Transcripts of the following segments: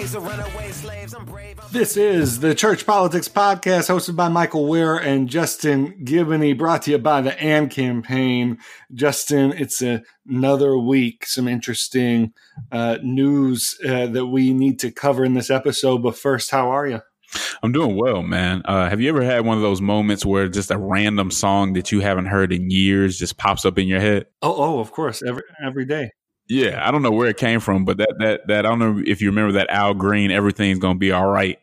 This is the Church Politics Podcast hosted by Michael Wear and Justin Giboney, brought to you by the AND campaign. Justin, it's a, another week, some interesting uh, news uh, that we need to cover in this episode. But first, how are you? I'm doing well, man. Uh, have you ever had one of those moments where just a random song that you haven't heard in years just pops up in your head? Oh, oh, of course, every every day. Yeah, I don't know where it came from, but that that that I don't know if you remember that Al Green, everything's gonna be all right,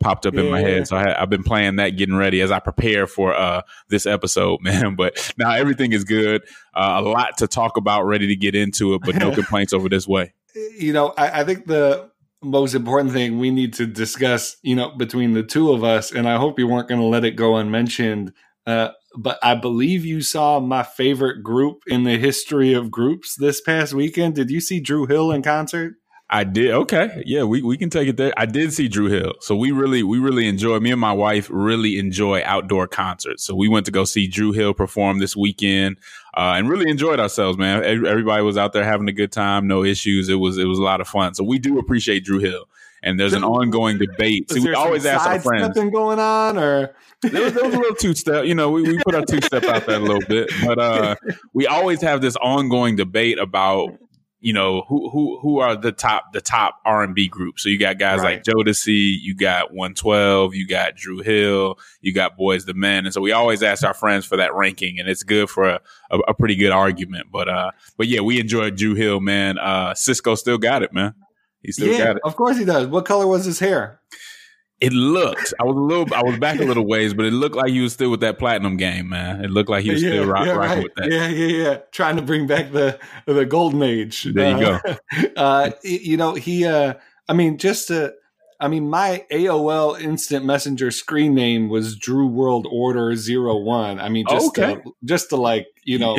popped up yeah. in my head. So I, have been playing that, getting ready as I prepare for uh this episode, man. But now everything is good. Uh, a lot to talk about, ready to get into it, but no complaints over this way. You know, I, I think the most important thing we need to discuss, you know, between the two of us, and I hope you weren't going to let it go unmentioned. Uh, but I believe you saw my favorite group in the history of groups this past weekend. Did you see Dru Hill in concert? I did. Okay. Yeah, we, we can take it there. I did see Dru Hill. So we really, we really enjoy, me and my wife really enjoy outdoor concerts. So we went to go see Dru Hill perform this weekend uh, and really enjoyed ourselves, man. Everybody was out there having a good time. No issues. It was, it was a lot of fun. So we do appreciate Dru Hill and there's an ongoing debate. See, we always ask our friends. Something going on, or there was, there was a little two step. You know, we, we put our two step out there a little bit, but uh, we always have this ongoing debate about you know who who who are the top the top R and B groups. So you got guys right. like Jodeci, you got 112, you got Dru Hill, you got Boyz II Men, and so we always ask our friends for that ranking, and it's good for a, a, a pretty good argument. But uh, but yeah, we enjoyed Dru Hill, man. Uh, Sisqó still got it, man. He still yeah, got it. Of course he does. What color was his hair? It looked. I was a little. I was back a little ways, but it looked like he was still with that platinum game, man. It looked like he was yeah, still rock, yeah, rocking right. with that. Yeah, yeah, yeah. Trying to bring back the the golden age. There you uh, go. Uh, you know, he. Uh, I mean, just to I mean, my AOL Instant Messenger screen name was Dru World Order Zero One. I mean, just okay. to, just to like you know,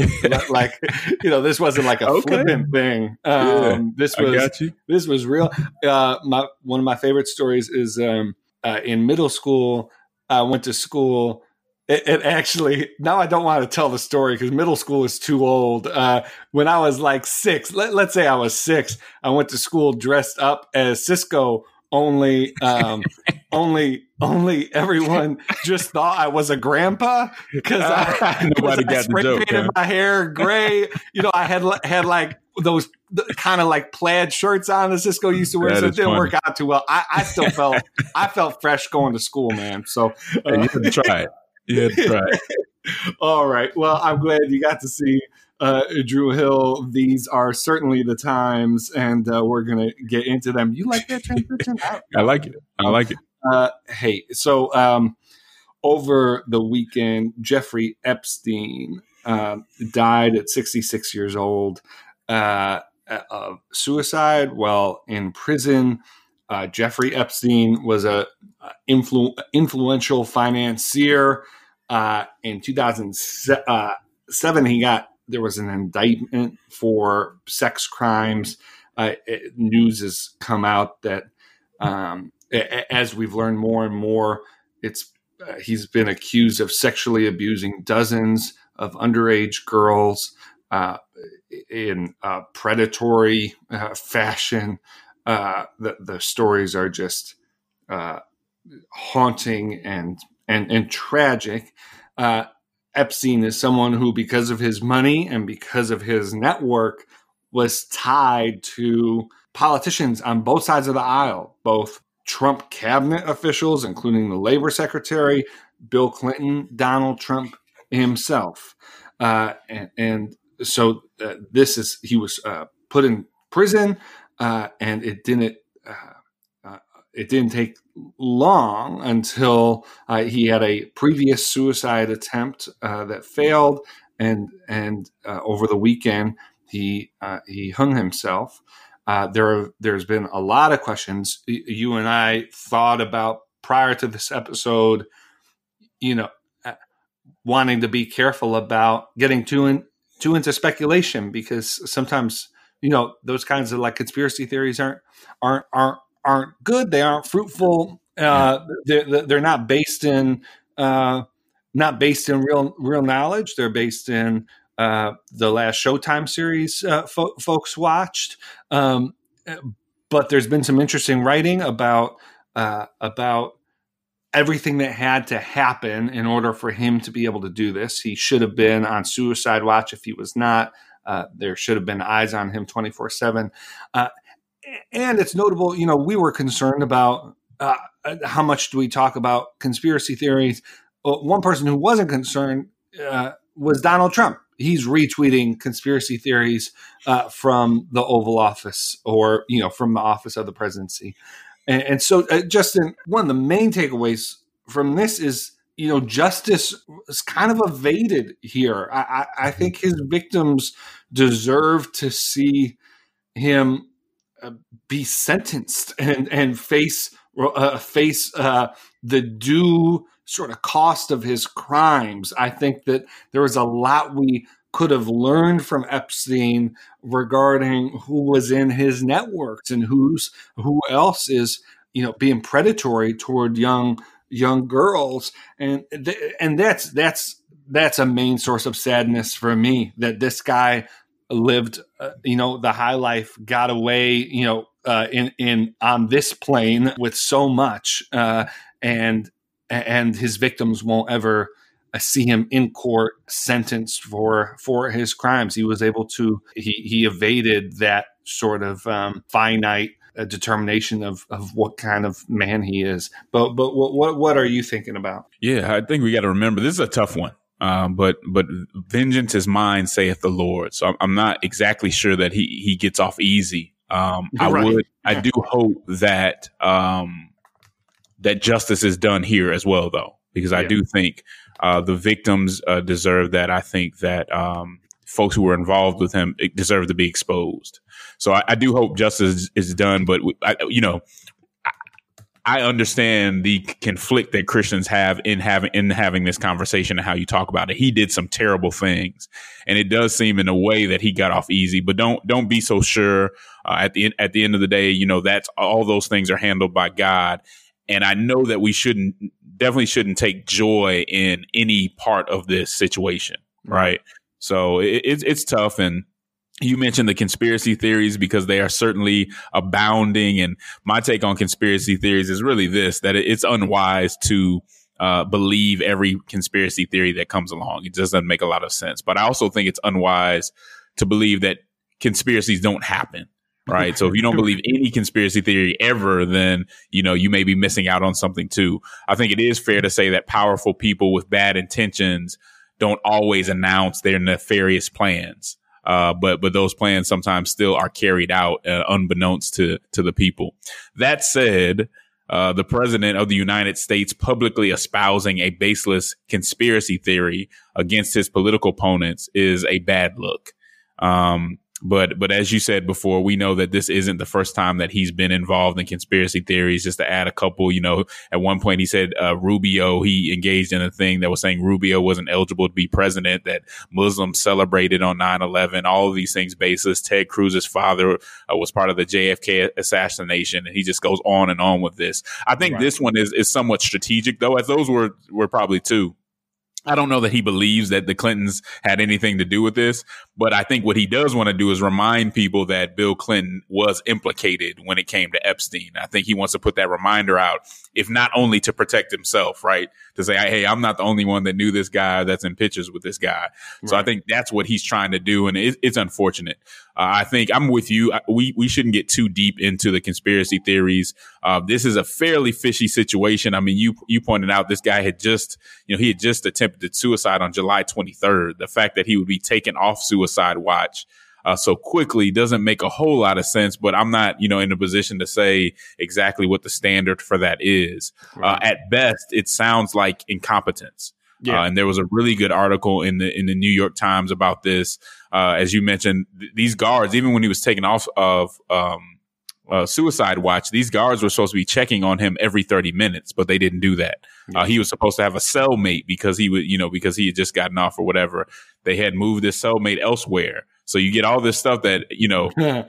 like you know, this wasn't like a okay. flippant thing. Um, yeah, this was this was real. Uh, my one of my favorite stories is um, uh, in middle school. I went to school. It, it, actually now I don't want to tell the story because middle school is too old. Uh, when I was like six, let, let's say I was six, I went to school dressed up as Sisqó only um only only everyone just thought I was a grandpa because I, nobody got spray the joke, painted my hair gray. you know, I had had like those kind of like plaid shirts on that Sisqó used to wear, that so it didn't funny. work out too well. I, I still felt I felt fresh going to school, man. So uh, you had to try it. You had to try it. All right. Well, I'm glad you got to see uh, Dru Hill. These are certainly the times, and uh, we're going to get into them. You like that transition? I like it. I like it. Uh, hey, so um, over the weekend, Jeffrey Epstein uh, died at 66 years old uh, of suicide while in prison. Uh, Jeffrey Epstein was a influ- influential financier. in 2007, he got there was an indictment for sex crimes. Uh, it, news has come out that um, as we've learned more and more, it's uh, he's been accused of sexually abusing dozens of underage girls uh, in a predatory uh, fashion. Uh, the the stories are just uh, haunting and and and tragic. Epstein is someone who, because of his money and because of his network, was tied to politicians on both sides of the aisle, both Trump cabinet officials, including the labor secretary, Bill Clinton, Donald Trump himself. Uh, and, and, so uh, this is, he was uh, put in prison uh, and it didn't, uh, uh, it didn't take long until he had a previous suicide attempt that failed, and and over the weekend he he hung himself. Uh, there there's been a lot of questions. You and I thought about prior to this episode, you know, uh, wanting to be careful about getting too in, too into speculation because sometimes you know those kinds of like conspiracy theories aren't aren't aren't aren't good. They aren't fruitful. Uh, they're they're not based in uh, not based in real real knowledge. They're based in uh, the last Showtime series uh, fo- folks watched. Um, but there's been some interesting writing about uh, about everything that had to happen in order for him to be able to do this. He should have been on suicide watch if he was not. Uh, there should have been eyes on him 24 uh, 7. And it's notable, you know, we were concerned about uh, how much do we talk about conspiracy theories. Well, one person who wasn't concerned uh, was Donald Trump. He's retweeting conspiracy theories uh, from the Oval Office or, you know, from the office of the presidency. And, and so, uh, Justin, one of the main takeaways from this is you know justice is kind of evaded here. I, I, I think his victims deserve to see him uh, be sentenced and and face uh, face uh, the due sort of cost of his crimes. I think that there was a lot we could have learned from Epstein regarding who was in his networks and who's who else is you know being predatory toward young young girls and th- and that's that's that's a main source of sadness for me that this guy lived uh, you know the high life got away you know uh, in in on this plane with so much uh, and and his victims won't ever uh, see him in court sentenced for for his crimes he was able to he he evaded that sort of um, finite a determination of of what kind of man he is. But but what what, what are you thinking about? Yeah, I think we got to remember this is a tough one. Um, but but vengeance is mine, saith the Lord. So I'm, I'm not exactly sure that he he gets off easy. Um, I right. would I do hope that um, that justice is done here as well, though, because I yeah. do think uh, the victims uh, deserve that. I think that um, folks who were involved with him deserve to be exposed. So I, I do hope justice is done, but I, you know, I understand the conflict that Christians have in having in having this conversation and how you talk about it. He did some terrible things, and it does seem in a way that he got off easy. But don't don't be so sure. Uh, at the at the end of the day, you know that's all those things are handled by God, and I know that we shouldn't definitely shouldn't take joy in any part of this situation, right? So it, it's it's tough, and you mentioned the conspiracy theories because they are certainly abounding. And my take on conspiracy theories is really this: that it's unwise to uh, believe every conspiracy theory that comes along. It just doesn't make a lot of sense. But I also think it's unwise to believe that conspiracies don't happen. Right. so if you don't believe any conspiracy theory ever, then, you know, you may be missing out on something too. I think it is fair to say that powerful people with bad intentions don't always announce their nefarious plans. Uh, but but those plans sometimes still are carried out uh, unbeknownst to to the people. That said, uh, the president of the United States publicly espousing a baseless conspiracy theory against his political opponents is a bad look. Um, but but as you said before, we know that this isn't the first time that he's been involved in conspiracy theories. Just to add a couple, you know, at one point he said uh, Rubio he engaged in a thing that was saying Rubio wasn't eligible to be president. That Muslims celebrated on 9-11, All of these things baseless. Ted Cruz's father uh, was part of the JFK assassination, and he just goes on and on with this. I think right. this one is is somewhat strategic, though, as those were were probably two. I don't know that he believes that the Clintons had anything to do with this, but I think what he does want to do is remind people that Bill Clinton was implicated when it came to Epstein. I think he wants to put that reminder out, if not only to protect himself, right? To say, hey, I'm not the only one that knew this guy that's in pictures with this guy. Right. So I think that's what he's trying to do. And it, it's unfortunate. Uh, I think I'm with you. We, we shouldn't get too deep into the conspiracy theories. Uh, this is a fairly fishy situation. I mean, you, you pointed out this guy had just, you know, he had just attempted suicide on July 23rd. The fact that he would be taken off suicide watch uh, so quickly doesn't make a whole lot of sense. But I'm not, you know, in a position to say exactly what the standard for that is. Uh, right. Uh, at best, it sounds like incompetence. Yeah. Uh, and there was a really good article in the in the New York Times about this. Uh, as you mentioned, th- these guards, even when he was taken off of um, uh, suicide watch, these guards were supposed to be checking on him every 30 minutes, but they didn't do that. Uh, he was supposed to have a cellmate because he would, you know, because he had just gotten off or whatever. They had moved this cellmate elsewhere. So you get all this stuff that, you know,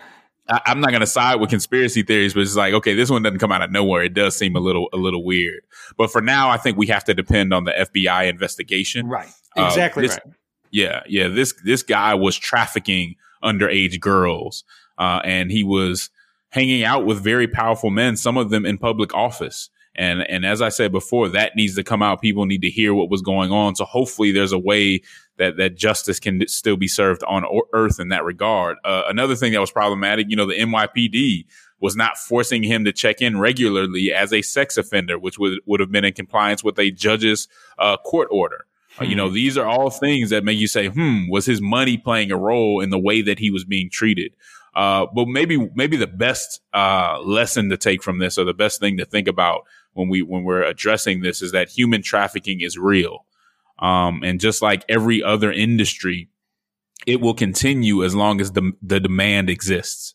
I, am not going to side with conspiracy theories, but it's like, okay, this one doesn't come out of nowhere. It does seem a little, a little weird. But for now, I think we have to depend on the FBI investigation. Right. Uh, exactly uh, this, right. Yeah. Yeah. This, this guy was trafficking underage girls. Uh, and he was hanging out with very powerful men, some of them in public office. And, and as I said before, that needs to come out. People need to hear what was going on. So hopefully there's a way that, that justice can still be served on earth in that regard. Uh, another thing that was problematic, you know, the NYPD was not forcing him to check in regularly as a sex offender, which would, would have been in compliance with a judge's uh, court order. Hmm. Uh, you know, hmm. these are all things that make you say, hmm, was his money playing a role in the way that he was being treated? Uh, but maybe, maybe the best, uh, lesson to take from this or the best thing to think about when we when we're addressing this is that human trafficking is real. Um, and just like every other industry, it will continue as long as the the demand exists.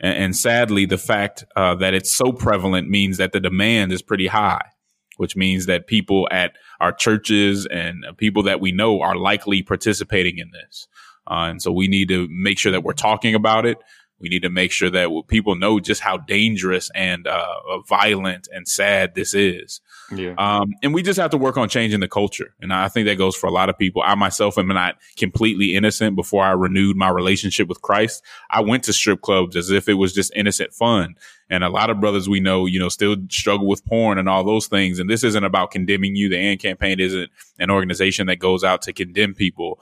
And, and sadly, the fact uh, that it's so prevalent means that the demand is pretty high, which means that people at our churches and people that we know are likely participating in this. Uh, and so we need to make sure that we're talking about it. We need to make sure that people know just how dangerous and uh, violent and sad this is. Yeah. Um, and we just have to work on changing the culture. And I think that goes for a lot of people. I myself am not completely innocent before I renewed my relationship with Christ. I went to strip clubs as if it was just innocent fun. And a lot of brothers we know, you know, still struggle with porn and all those things. And this isn't about condemning you. The AND campaign isn't an organization that goes out to condemn people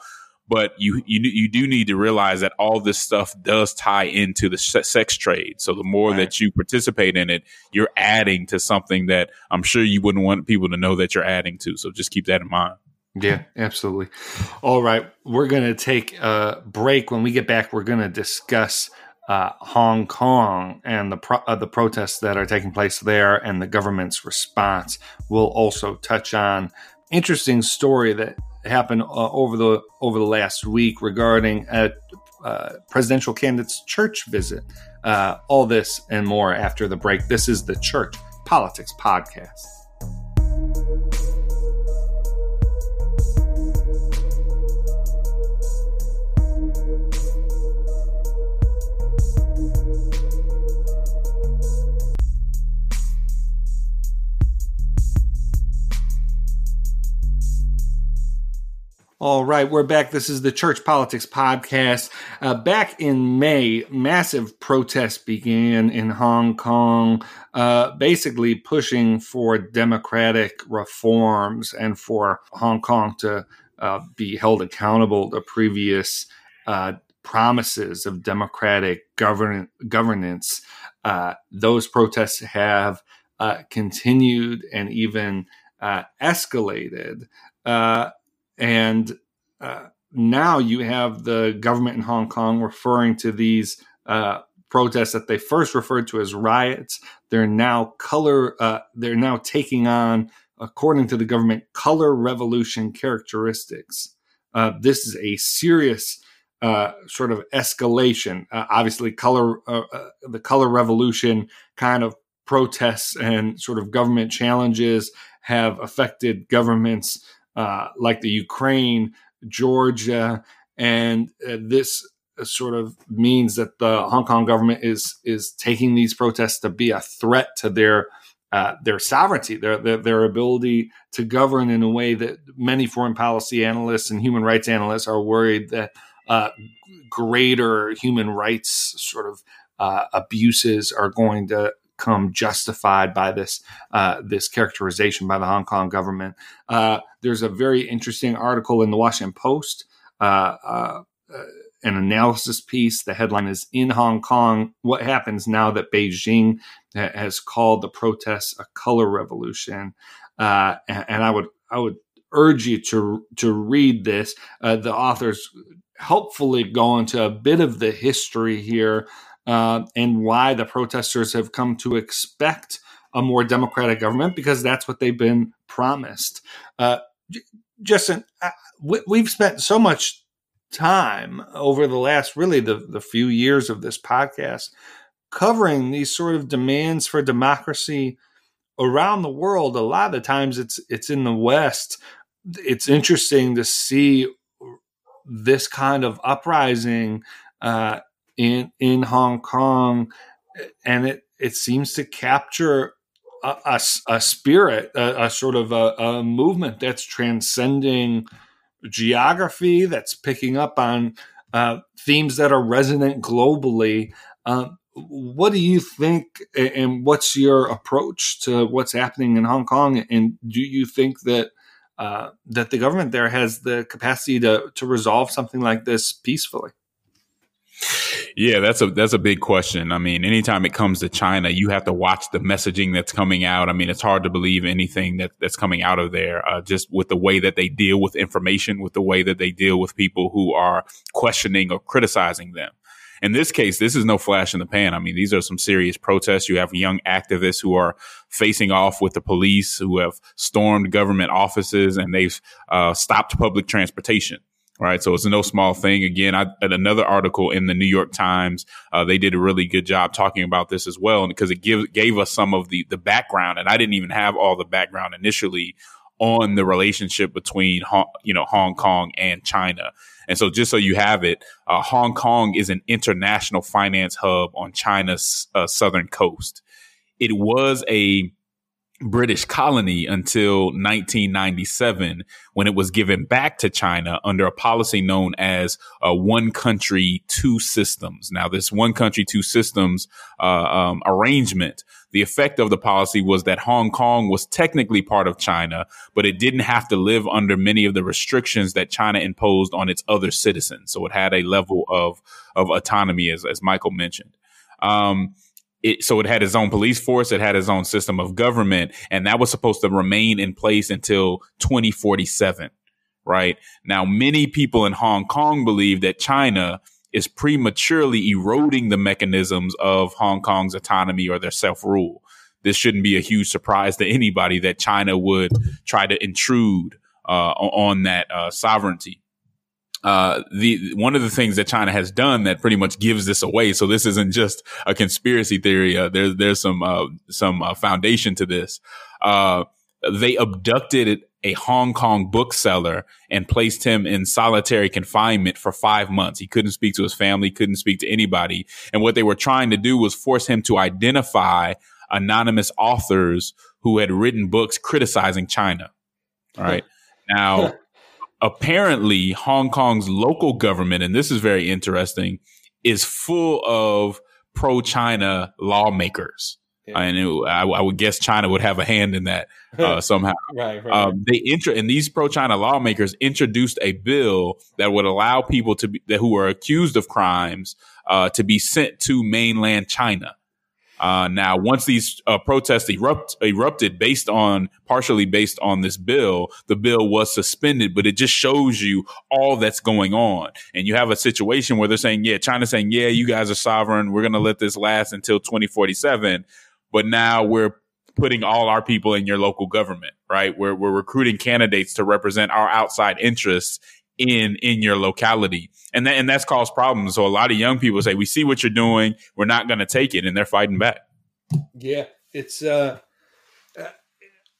but you you you do need to realize that all this stuff does tie into the sex trade. So the more right. that you participate in it, you're adding to something that I'm sure you wouldn't want people to know that you're adding to. So just keep that in mind. Yeah, absolutely. All right, we're going to take a break. When we get back, we're going to discuss uh, Hong Kong and the pro- uh, the protests that are taking place there and the government's response. We'll also touch on interesting story that happened uh, over the over the last week regarding a uh, presidential candidate's church visit. Uh, all this and more after the break. This is the Church Politics Podcast. All right, we're back. This is the Church Politics Podcast. Uh, back in May, massive protests began in Hong Kong, uh, basically pushing for democratic reforms and for Hong Kong to uh, be held accountable to previous uh, promises of democratic govern- governance. Uh, those protests have uh, continued and even escalated and uh, now you have the government in Hong Kong referring to these uh, protests that they first referred to as riots. They're now color. Uh, they're now taking on, according to the government, color revolution characteristics. Uh, this is a serious uh, sort of escalation. Uh, obviously, color the color revolution kind of protests and sort of government challenges have affected governments uh, like the Ukraine, Georgia, and uh, this sort of means that the Hong Kong government is is taking these protests to be a threat to their uh, their sovereignty, their, their, their ability to govern in a way that many foreign policy analysts and human rights analysts are worried that uh, greater human rights sort of uh, abuses are going to come justified by this uh, this characterization by the Hong Kong government. Uh, there's a very interesting article in the Washington Post, uh, uh an analysis piece. The headline is "In Hong Kong: What Happens Now That Beijing Has Called the Protests a Color Revolution." Uh, and, and, I would I would urge you to to read this. Uh, the authors helpfully go into a bit of the history here uh, and why the protesters have come to expect a more democratic government because that's what they've been promised. Uh, Justin, we, have spent so much time over the last really the, the few years of this podcast covering these sort of demands for democracy around the world. A lot of times it's it's in the West. It's interesting to see this kind of uprising uh, in in Hong Kong, and it it seems to capture a, a, spirit, a, a, sort of a, a, movement that's transcending geography, that's picking up on uh, themes that are resonant globally. Uh, what do you think, and what's your approach to what's happening in Hong Kong? And do you think that uh, that the government there has the capacity to to resolve something like this peacefully? Yeah, that's a that's a big question. I mean, anytime it comes to China, you have to watch the messaging that's coming out. I mean, it's hard to believe anything that that's coming out of there. Uh, just with the way that they deal with information, with the way that they deal with people who are questioning or criticizing them. In this case, this is no flash in the pan. I mean, these are some serious protests. You have young activists who are facing off with the police, who have stormed government offices, and they've uh, stopped public transportation right? So it's no small thing. Again, I another article in the New York Times, uh, they did a really good job talking about this as well, because it give, gave us some of the the background, and I didn't even have all the background initially on the relationship between you know Hong Kong and China. And so, just so you have it, uh, Hong Kong is an international finance hub on China's uh, southern coast. It was a British colony until 1997 when it was given back to China under a policy known as uh, one country, two systems. Now, this one country, two systems uh, um, arrangement, the effect of the policy was that Hong Kong was technically part of China, but it didn't have to live under many of the restrictions that China imposed on its other citizens. So it had a level of, of autonomy, as, as Michael mentioned. Um, it, so it had its own police force, it had its own system of government, and that was supposed to remain in place until 2047. Right now, many people in Hong Kong believe that China is prematurely eroding the mechanisms of Hong Kong's autonomy or their self rule. This shouldn't be a huge surprise to anybody that China would try to intrude uh, on that uh, sovereignty uh, the one of the things that China has done that pretty much gives this away. So this isn't just a conspiracy theory. Uh, there's there's some uh, some uh, foundation to this. Uh, they abducted a Hong Kong bookseller and placed him in solitary confinement for five months. He couldn't speak to his family, couldn't speak to anybody. And what they were trying to do was force him to identify anonymous authors who had written books criticizing China. All right. Now, apparently Hong Kong's local government, and this is very interesting, is full of pro China lawmakers. Yeah. And it, I, I, would guess China would have a hand in that uh, somehow. right, right. Um, they inter- and these pro China lawmakers introduced a bill that would allow people to be that who are accused of crimes uh, to be sent to mainland China. Uh, now, once these uh, protests erupt, erupted based on partially based on this bill, the bill was suspended, but it just shows you all that's going on. And you have a situation where they're saying, yeah, China's saying, yeah, you guys are sovereign. We're going to let this last until 2047. But now we're putting all our people in your local government, right? We're, we're recruiting candidates to represent our outside interests in in your locality. And that and that's caused problems. So a lot of young people say we see what you're doing. We're not going to take it and they're fighting back. Yeah it's uh,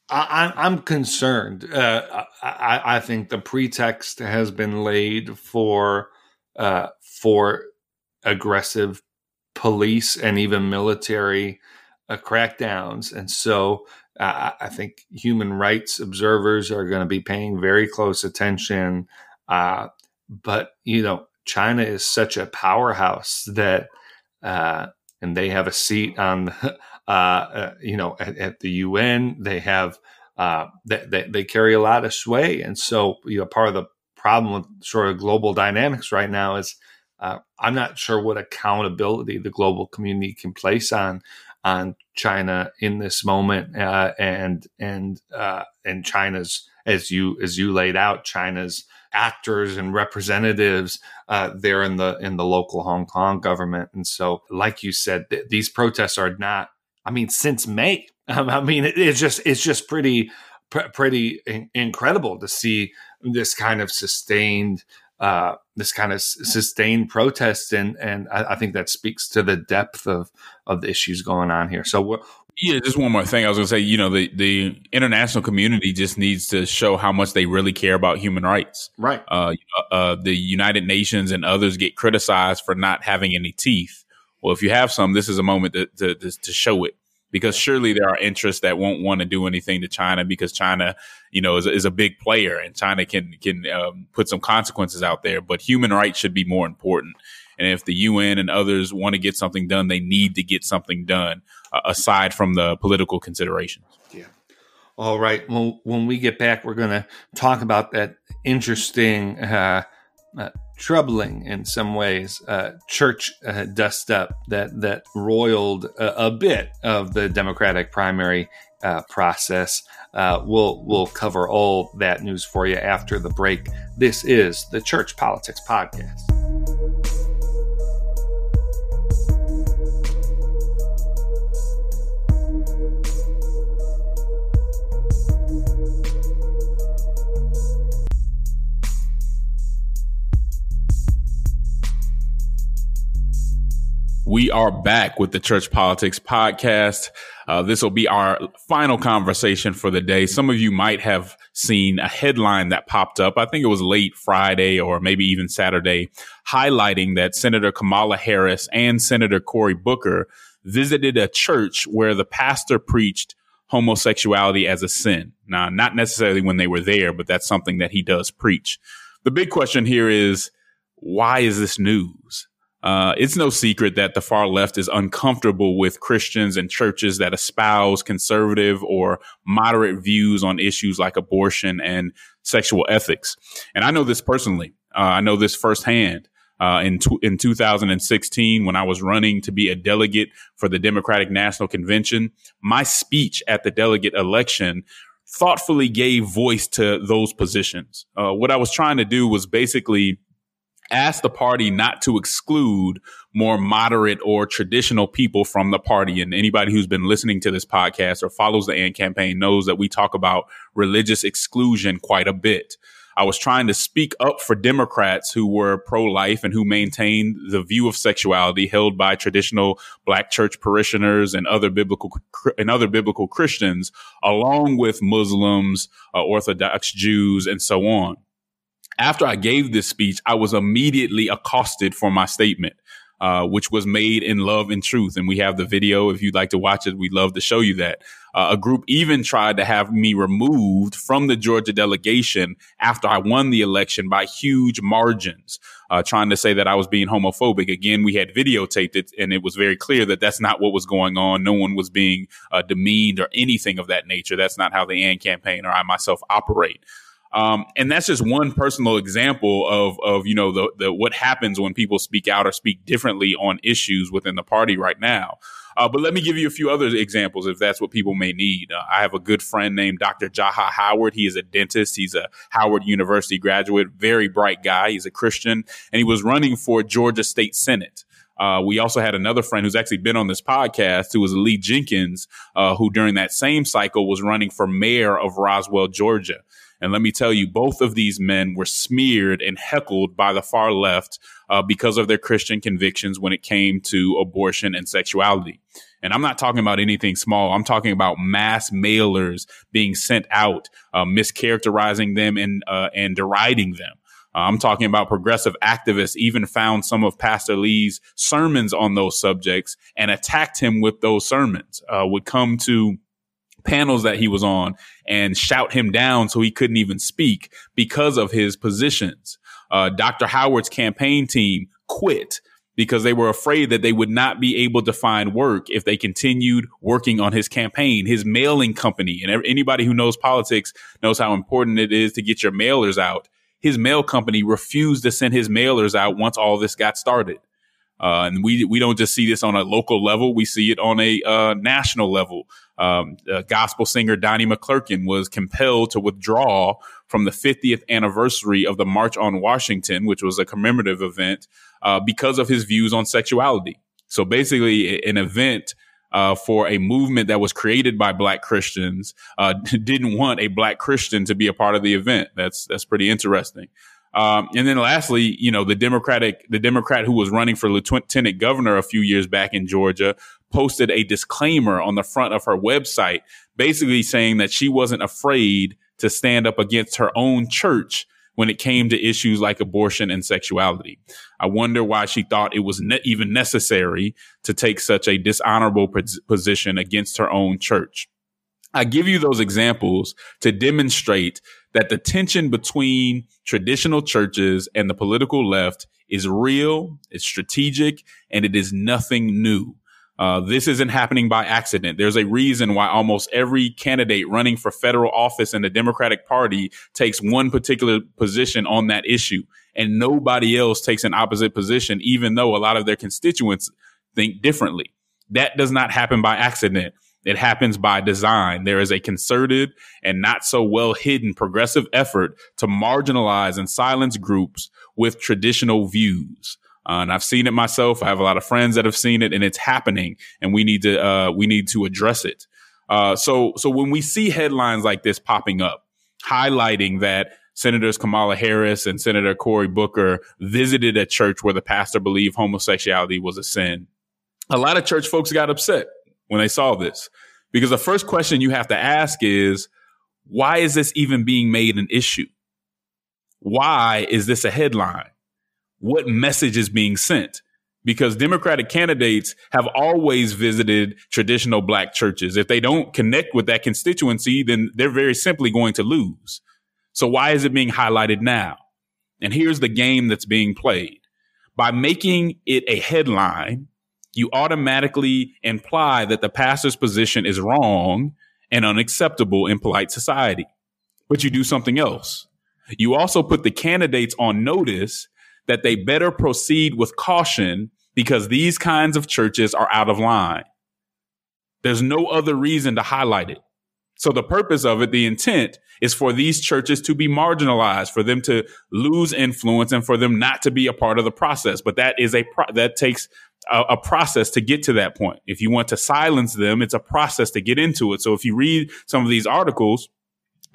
I, I'm concerned. Uh, I, I think the pretext has been laid for uh, for aggressive police and even military uh, crackdowns, and so uh, I think human rights observers are going to be paying very close attention uh, but you know, China is such a powerhouse that, uh, and they have a seat on, uh, uh, you know, at, at, the UN. They have uh, they, they carry a lot of sway, and so you know, part of the problem with sort of global dynamics right now is uh, I'm not sure what accountability the global community can place on on China in this moment, uh, and and uh, and China's as you as you laid out, China's actors and representatives uh, there in the in the local Hong Kong government. And so, like you said, th- these protests are not. I mean, since May. I mean, it, it's just it's just pretty pr- pretty in- incredible to see this kind of sustained uh, this kind of sustained protest, and and I, I, think that speaks to the depth of of the issues going on here. So. Yeah, just one more thing. I was going to say, you know, the, the international community just needs to show how much they really care about human rights. Right. Uh, uh, the United Nations and others get criticized for not having any teeth. Well, if you have some, this is a moment to, to, to show it because surely there are interests that won't want to do anything to China because China, you know, is, is a big player and China can can um, put some consequences out there. But human rights should be more important. And if the UN and others want to get something done, they need to get something done uh, aside from the political considerations. Yeah. All right. Well, when we get back, we're going to talk about that interesting. Uh, uh, troubling in some ways uh, church uh, dust up that that roiled a, a, bit of the Democratic primary uh, process. Uh, we'll we'll cover all that news for you after the break. This is the Church Politics Podcast. Are back with the Church Politics Podcast. Uh, this will be our final conversation for the day. Some of you might have seen a headline that popped up. I think it was late Friday or maybe even Saturday, highlighting that Senator Kamala Harris and Senator Cory Booker visited a church where the pastor preached homosexuality as a sin. Now, not necessarily when they were there, but that's something that he does preach. The big question here is, why is this news? Uh, it's no secret that the far left is uncomfortable with Christians and churches that espouse conservative or moderate views on issues like abortion and sexual ethics. And I know this personally. Uh, I know this firsthand. Uh, in in 2016, when I was running to be a delegate for the Democratic National Convention, my speech at the delegate election thoughtfully gave voice to those positions. Uh, what I was trying to do was basically asked the party not to exclude more moderate or traditional people from the party. And anybody who's been listening to this podcast or follows the AND campaign knows that we talk about religious exclusion quite a bit. I was trying to speak up for Democrats who were pro-life and who maintained the view of sexuality held by traditional black church parishioners and other biblical and other biblical Christians, along with Muslims, uh, Orthodox Jews, and so on after I gave this speech, I was immediately accosted for my statement, uh, which was made in love and truth. And we have the video. If you'd like to watch it, we'd love to show you that. Uh, a group even tried to have me removed from the Georgia delegation after I won the election by huge margins, uh, trying to say that I was being homophobic. Again, we had videotaped it, and it was very clear that that's not what was going on. No one was being uh, demeaned or anything of that nature. That's not how the AND campaign or I myself operate. Um, and that's just one personal example of of you know the, the what happens when people speak out or speak differently on issues within the party right now. Uh, but let me give you a few other examples if that's what people may need. Uh, I have a good friend named Dr. Jaha Howard. He is a dentist. He's a Howard University graduate, very bright guy. He's a Christian, and he was running for Georgia State Senate. Uh, we also had another friend who's actually been on this podcast, who was Lee Jenkins, uh, who during that same cycle was running for mayor of Roswell, Georgia. And let me tell you, both of these men were smeared and heckled by the far left uh, because of their Christian convictions when it came to abortion and sexuality. And I'm not talking about anything small. I'm talking about mass mailers being sent out, uh, mischaracterizing them and uh, and deriding them. Uh, I'm talking about progressive activists even found some of Pastor Lee's sermons on those subjects and attacked him with those sermons. Uh, would come to panels that he was on and shout him down so he couldn't even speak because of his positions. Uh, Dr. Howard's campaign team quit because they were afraid that they would not be able to find work if they continued working on his campaign, his mailing company. And anybody who knows politics knows how important it is to get your mailers out. His mail company refused to send his mailers out once all this got started. Uh, and we we don't just see this on a local level; we see it on a uh, national level. Um, gospel singer Donnie McClurkin was compelled to withdraw from the 50th anniversary of the March on Washington, which was a commemorative event, uh, because of his views on sexuality. So basically, an event uh, for a movement that was created by Black Christians uh, didn't want a Black Christian to be a part of the event. That's that's pretty interesting. Um, and then lastly, you know, the Democratic, the Democrat who was running for lieutenant governor a few years back in Georgia posted a disclaimer on the front of her website, basically saying that she wasn't afraid to stand up against her own church when it came to issues like abortion and sexuality. I wonder why she thought it was ne- even necessary to take such a dishonorable pos- position against her own church. I give you those examples to demonstrate that the tension between traditional churches and the political left is real, it's strategic, and it is nothing new. Uh, this isn't happening by accident. There's a reason why almost every candidate running for federal office in the Democratic Party takes one particular position on that issue, and nobody else takes an opposite position, even though a lot of their constituents think differently. That does not happen by accident. It happens by design. There is a concerted and not so well hidden progressive effort to marginalize and silence groups with traditional views. Uh, and I've seen it myself. I have a lot of friends that have seen it and it's happening and we need to, uh, we need to address it. Uh, so, so when we see headlines like this popping up, highlighting that Senators Kamala Harris and Senator Cory Booker visited a church where the pastor believed homosexuality was a sin, a lot of church folks got upset when they saw this because the first question you have to ask is, why is this even being made an issue? Why is this a headline? What message is being sent because Democratic candidates have always visited traditional black churches. If they don't connect with that constituency, then they're very simply going to lose. So why is it being highlighted now? And here's the game that's being played. By making it a headline, you automatically imply that the pastor's position is wrong and unacceptable in polite society. But you do something else. You also put the candidates on notice that they better proceed with caution because these kinds of churches are out of line. There's no other reason to highlight it. So the purpose of it, the intent is for these churches to be marginalized, for them to lose influence and for them not to be a part of the process. But that is a, pro- that takes a, a, process to get to that point. If you want to silence them, it's a process to get into it. So if you read some of these articles,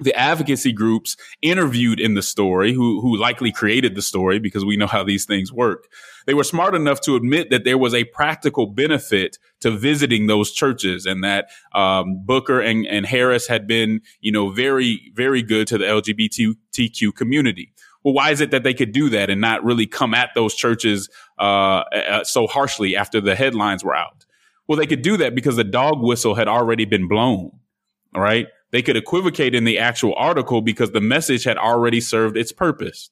the advocacy groups interviewed in the story who who likely created the story because we know how these things work. They were smart enough to admit that there was a practical benefit to visiting those churches and that um, booker and, and harris had been you know very very good to the lgbtq community. Well why is it that they could do that and not really come at those churches uh, so harshly after the headlines were out? Well they could do that because the dog whistle had already been blown right they could equivocate in the actual article because the message had already served its purpose.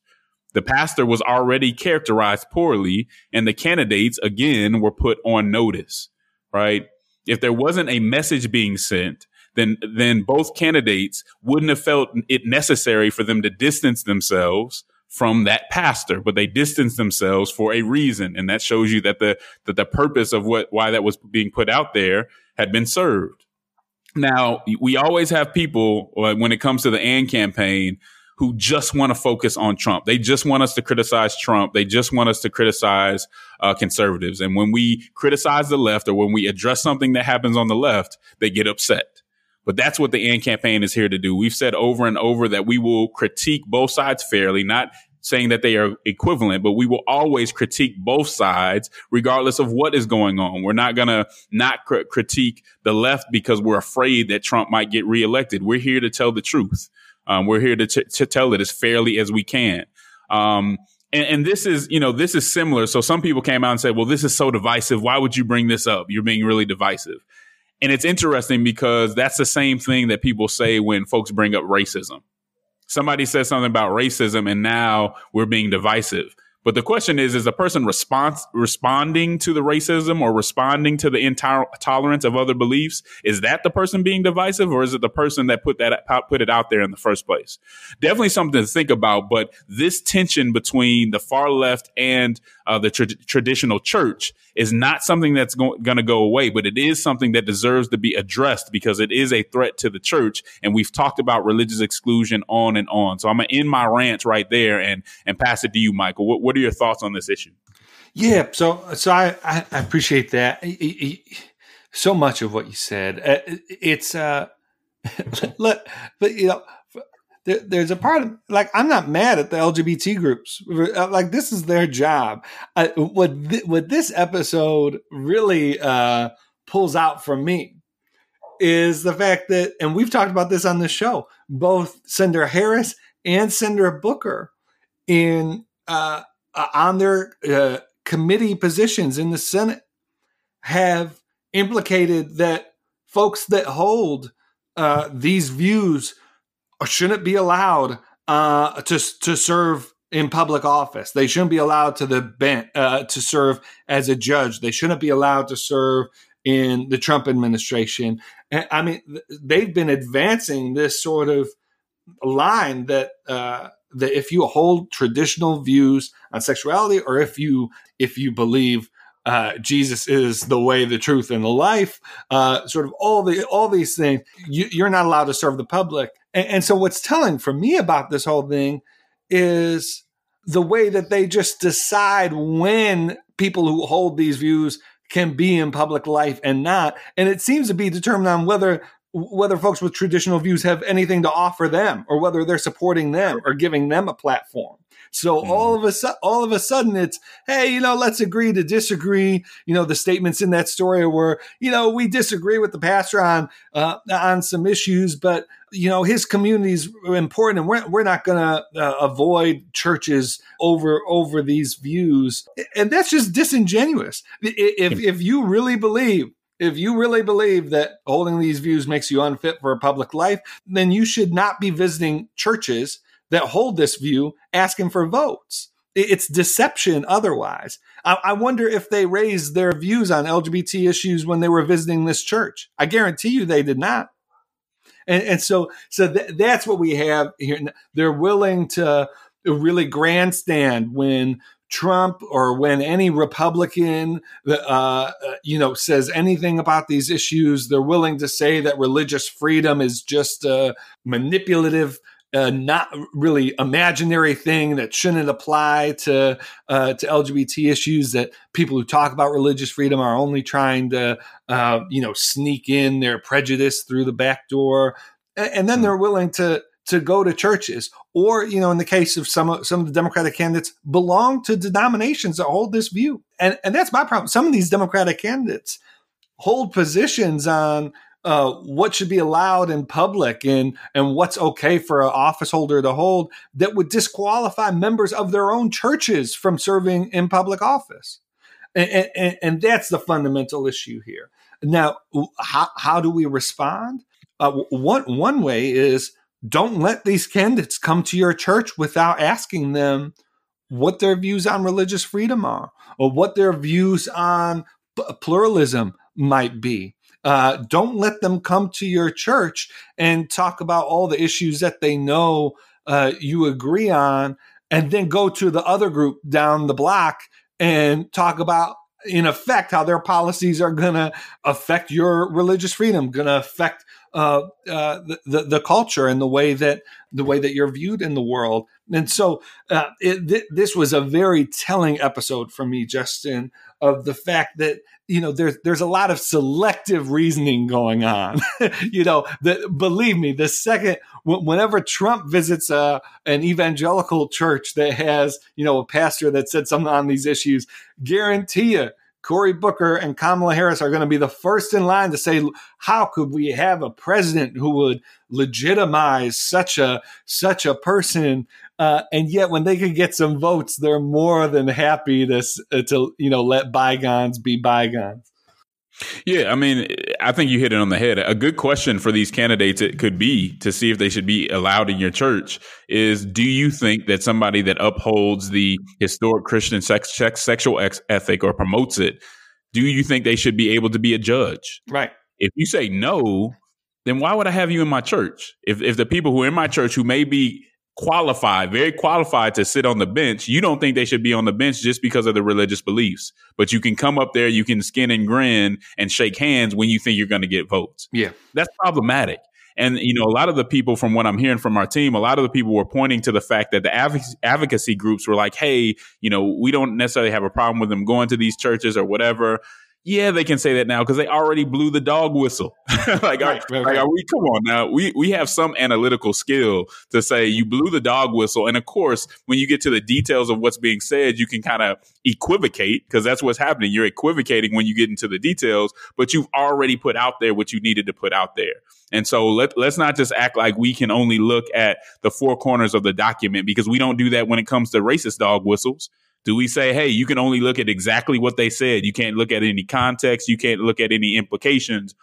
The pastor was already characterized poorly and the candidates again were put on notice, right? If there wasn't a message being sent, then, then both candidates wouldn't have felt it necessary for them to distance themselves from that pastor, but they distanced themselves for a reason. And that shows you that the, that the purpose of what, why that was being put out there had been served. Now, we always have people when it comes to the AND campaign who just want to focus on Trump. They just want us to criticize Trump. They just want us to criticize uh, conservatives. And when we criticize the left or when we address something that happens on the left, they get upset. But that's what the AND campaign is here to do. We've said over and over that we will critique both sides fairly, not saying that they are equivalent, but we will always critique both sides regardless of what is going on. We're not going to not cr- critique the left because we're afraid that Trump might get reelected. We're here to tell the truth. Um, we're here to, t- to tell it as fairly as we can. Um, and, and, this is, you know, this is similar. So some people came out and said, well, this is so divisive. Why would you bring this up? You're being really divisive. And it's interesting because that's the same thing that people say when folks bring up racism somebody says something about racism and now we're being divisive. But the question is, is a person response, responding to the racism or responding to the intolerance of other beliefs? Is that the person being divisive or is it the person that put that, put it out there in the first place? Definitely something to think about, but this tension between the far left and uh, the tra- traditional church is not something that's going to go away, but it is something that deserves to be addressed because it is a threat to the church. And we've talked about religious exclusion on and on. So I'm going to end my rant right there and, and pass it to you, Michael. What are your thoughts on this issue? Yeah. So, so I, I appreciate that. So much of what you said. Uh, it's, uh, but you know, there's a part of like I'm not mad at the LGBT groups. Uh, like this is their job. I, what what this episode really uh, pulls out from me is the fact that, and we've talked about this on the show, both Senator Harris and Senator Booker in uh, uh, on their uh, committee positions in the Senate have implicated that folks that hold uh, these views shouldn't be allowed uh, to to serve in public office. They shouldn't be allowed to the bench uh, to serve as a judge. They shouldn't be allowed to serve in the Trump administration. I mean, they've been advancing this sort of line that uh, that if you hold traditional views on sexuality, or if you if you believe uh, Jesus is the way, the truth, and the life, uh, sort of all the all these things, you, are not allowed to serve the public. And, and so, what's telling for me about this whole thing is the way that they just decide when people who hold these views can be in public life and not. And it seems to be determined on whether whether folks with traditional views have anything to offer them or whether they're supporting them or giving them a platform. So mm-hmm. all of a sudden, all of a sudden, it's hey, you know, let's agree to disagree. You know, the statements in that story were, you know, we disagree with the pastor on uh, on some issues, but you know, his community is important, and we're we're not going to uh, avoid churches over over these views, and that's just disingenuous. If if you really believe if you really believe that holding these views makes you unfit for a public life, then you should not be visiting churches that hold this view asking for votes. It's deception otherwise. I, wonder if they raised their views on LGBT issues when they were visiting this church. I guarantee you they did not. And, and so, so th- that's what we have here. They're willing to really grandstand when Trump or when any Republican, uh, uh, you know, says anything about these issues, they're willing to say that religious freedom is just a manipulative a not really imaginary thing that shouldn't apply to uh, to LGBT issues. That people who talk about religious freedom are only trying to, uh, you know, sneak in their prejudice through the back door, and, and then hmm. they're willing to to go to churches, or you know, in the case of some of, some of the Democratic candidates, belong to denominations that hold this view, and and that's my problem. Some of these Democratic candidates hold positions on uh, what should be allowed in public and and what's okay for an office holder to hold that would disqualify members of their own churches from serving in public office. And, and, and that's the fundamental issue here. Now how, how do we respond? Uh, one one way is don't let these candidates come to your church without asking them what their views on religious freedom are or what their views on pluralism might be. Uh, don't let them come to your church and talk about all the issues that they know uh, you agree on, and then go to the other group down the block and talk about in effect how their policies are going to affect your religious freedom going to affect uh, uh, the, the, the culture and the way that the way that you're viewed in the world. And so uh, it, th- this was a very telling episode for me justin of the fact that you know there's there's a lot of selective reasoning going on. You know that believe me the second whenever trump visits a, uh, an evangelical church that has you know a pastor that said something on these issues guarantee you Cory Booker and Kamala Harris are going to be the first in line to say, "How could we have a president who would legitimize such a such a person?" Uh, and yet, when they could get some votes, they're more than happy to uh, to you know let bygones be bygones. Yeah, I mean, I think you hit it on the head. A good question for these candidates it could be to see if they should be allowed in your church is do you think that somebody that upholds the historic Christian sex, sex sexual ex- ethic or promotes it, do you think they should be able to be a judge? Right. If you say no, then why would I have you in my church? If if the people who are in my church who may be qualified, very qualified to sit on the bench. You don't think they should be on the bench just because of the religious beliefs, but you can come up there, you can skin and grin and shake hands when you think you're going to get votes. Yeah. That's problematic. And, you know, a lot of the people from what I'm hearing from our team, a lot of the people were pointing to the fact that the advocacy groups were like, hey, you know, we don't necessarily have a problem with them going to these churches or whatever yeah, they can say that now because they already blew the dog whistle. like, right, are, right, like, are we? Come on now. We we have some analytical skill to say you blew the dog whistle, and of course, when you get to the details of what's being said, you can kind of equivocate because that's what's happening. You're equivocating when you get into the details, but you've already put out there what you needed to put out there. And so let, let's not just act like we can only look at the four corners of the document because we don't do that when it comes to racist dog whistles. Do we say, hey, you can only look at exactly what they said? You can't look at any context. You can't look at any implications.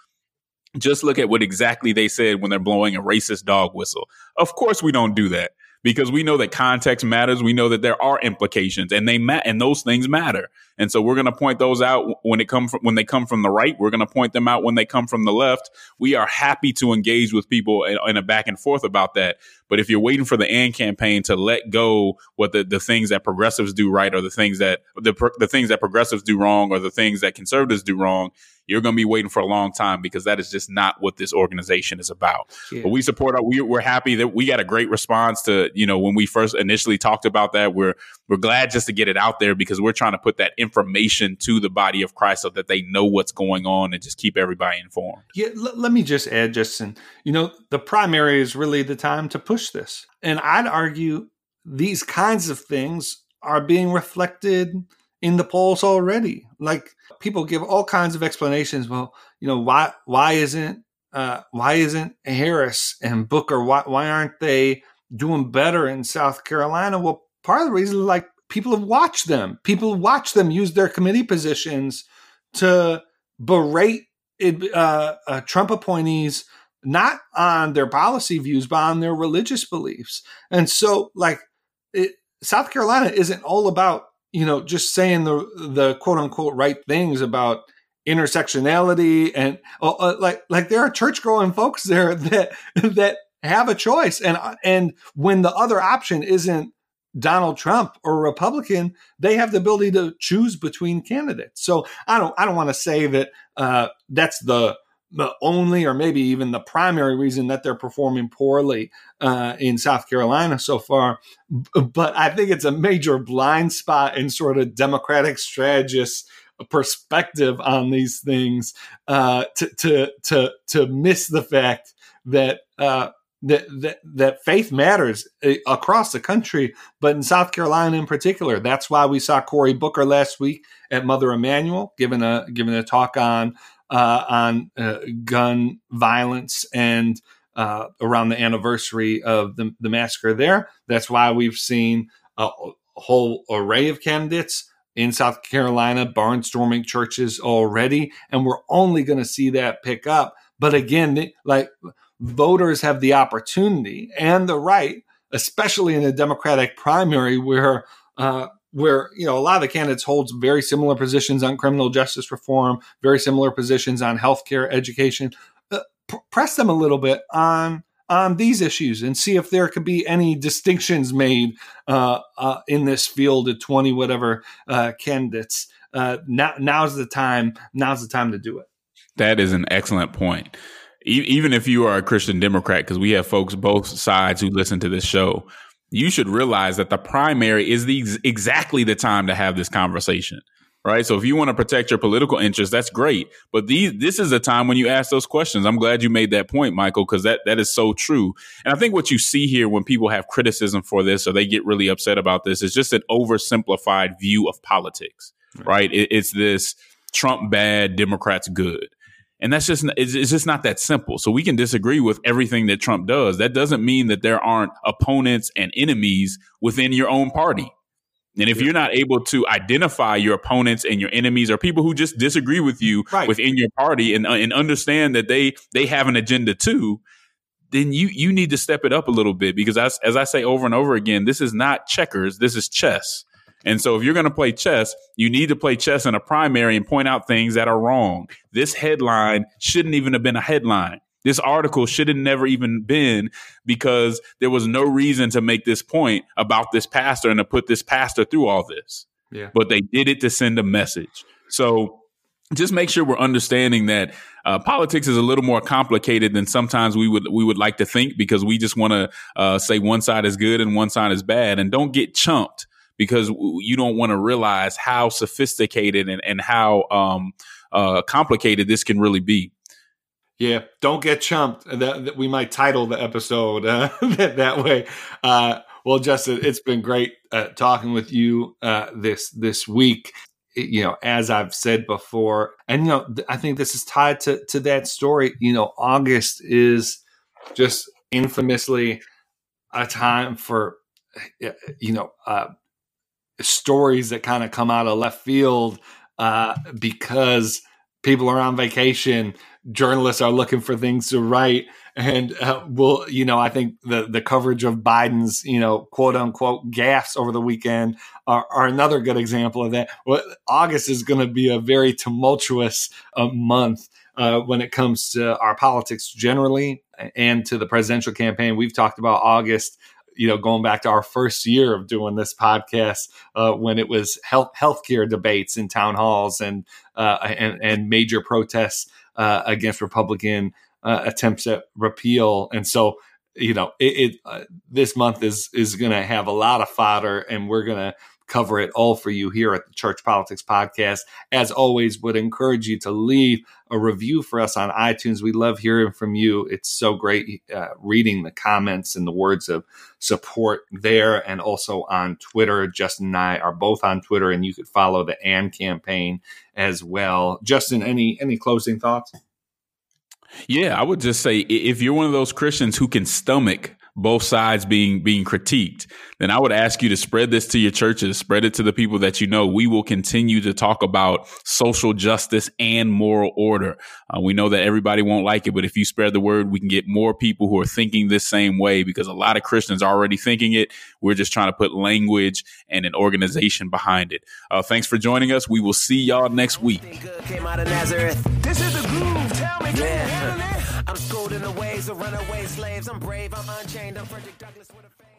Just look at what exactly they said when they're blowing a racist dog whistle. Of course, we don't do that because we know that context matters. We know that there are implications and they ma- and those things matter. And so we're going to point those out when it come from, when they come from the right. We're going to point them out when they come from the left. We are happy to engage with people in, in a back and forth about that. But if you're waiting for the AND campaign to let go what the, the things that progressives do right or the things that the, the things that progressives do wrong or the things that conservatives do wrong, you're going to be waiting for a long time because that is just not what this organization is about. Yeah. But we support our, we, we're happy that we got a great response to, you know, when we first initially talked about that, we're, we're glad just to get it out there because we're trying to put that information to the body of Christ so that they know what's going on and just keep everybody informed. Yeah. L- let me just add, Justin, you know, the primary is really the time to push this. And I'd argue these kinds of things are being reflected in the polls already. Like people give all kinds of explanations. Well, you know, why why isn't uh, why isn't Harris and Booker why why aren't they doing better in South Carolina? Well, part of the reason, like people have watched them. People watch them use their committee positions to berate uh, uh, Trump appointees not on their policy views, but on their religious beliefs. And so, like, it, South Carolina isn't all about you know, just saying the the quote unquote right things about intersectionality and uh, uh like like there are church going folks there that that have a choice and and when the other option isn't Donald Trump or Republican, they have the ability to choose between candidates. So I don't I don't want to say that uh, that's the the only or maybe even the primary reason that they're performing poorly uh, in South Carolina so far. But I think it's a major blind spot in sort of Democratic strategists perspective on these things uh, to, to to to miss the fact that uh, that, that that faith matters uh, across the country, but in South Carolina in particular. That's why we saw Cory Booker last week at Mother Emanuel giving a giving a talk on uh, on uh, gun violence and uh, around the anniversary of the, the, massacre there. That's why we've seen a, whole array of candidates in South Carolina barnstorming churches already, and we're only going to see that pick up. But again, like voters have the opportunity and the right, especially in a Democratic primary where uh, where you know a lot of the candidates holds very similar positions on criminal justice reform, very similar positions on healthcare, education. Uh, press them a little bit on on these issues and see if there could be any distinctions made uh, uh, in this field of twenty whatever uh, candidates. Uh, now, now's the time. Now's the time to do it. That is an excellent point. Even if you are a Christian Democrat, because we have folks both sides who listen to this show you should realize that the primary is the exactly the time to have this conversation right? So if you want to protect your political interests that's great. But these this is a time when you ask those questions. I'm glad you made that point michael because that that is so true. And i think what you see here when people have criticism for this or they get really upset about this is just an oversimplified view of politics right, right? It, it's this trump bad democrats good and that's just it's, it's just not that simple. So we can disagree with everything that Trump does. That doesn't mean that there aren't opponents and enemies within your own party. And if yeah. you're not able to identify your opponents and your enemies or people who just disagree with you right. within your party and, uh, and understand that they they have an agenda too, then you you need to step it up a little bit because as, as I say over and over again, this is not checkers, this is chess. And so if you're going to play chess, you need to play chess in a primary and point out things that are wrong. This headline shouldn't even have been a headline. This article should have never even been because there was no reason to make this point about this pastor and to put this pastor through all this. Yeah. But they did it to send a message. So just make sure we're understanding that uh, politics is a little more complicated than sometimes we would we would like to think because we just want to uh, say one side is good and one side is bad, and don't get chumped because you don't want to realize how sophisticated and, and how um, uh, complicated this can really be. Yeah, don't get chumped. That, that we might title the episode uh, that, that, way. Uh, well, Justin, it's been great uh, talking with you uh, this this week. You know, as I've said before, and you know, I think this is tied to to that story. You know, August is just infamously a time for you know uh, stories that kind of come out of left field uh, because people are on vacation journalists are looking for things to write and uh, we'll you know i think the the coverage of biden's you know quote unquote gaffes over the weekend are, are another good example of that. Well, august is going to be a very tumultuous uh, month uh, when it comes to our politics generally and to the presidential campaign. We've talked about august you know, going back to our first year of doing this podcast, uh, when it was health healthcare debates in town halls and uh, and, and major protests uh, against Republican uh, attempts at repeal, and so you know, it, it uh, this month is is going to have a lot of fodder, and we're going to cover it all for you here at the Church Politics Podcast. As always, would encourage you to leave a review for us on iTunes. We love hearing from you. It's so great uh, reading the comments and the words of support there, and also on Twitter. Justin and I are both on Twitter, and you could follow the AND campaign as well. Justin, any any closing thoughts? Yeah, I would just say if you're one of those Christians who can stomach both sides being being critiqued, then I would ask you to spread this to your churches, spread it to the people that you know. We will continue to talk about social justice and moral order. Uh, we know that everybody won't like it, but if you spread the word, we can get more people who are thinking this same way because a lot of Christians are already thinking it. We're just trying to put language and an organization behind it. Uh, thanks for joining us. We will see y'all next week. I'm schooled in the ways of runaway slaves. I'm brave, I'm unchained, I'm Frederick Douglass with a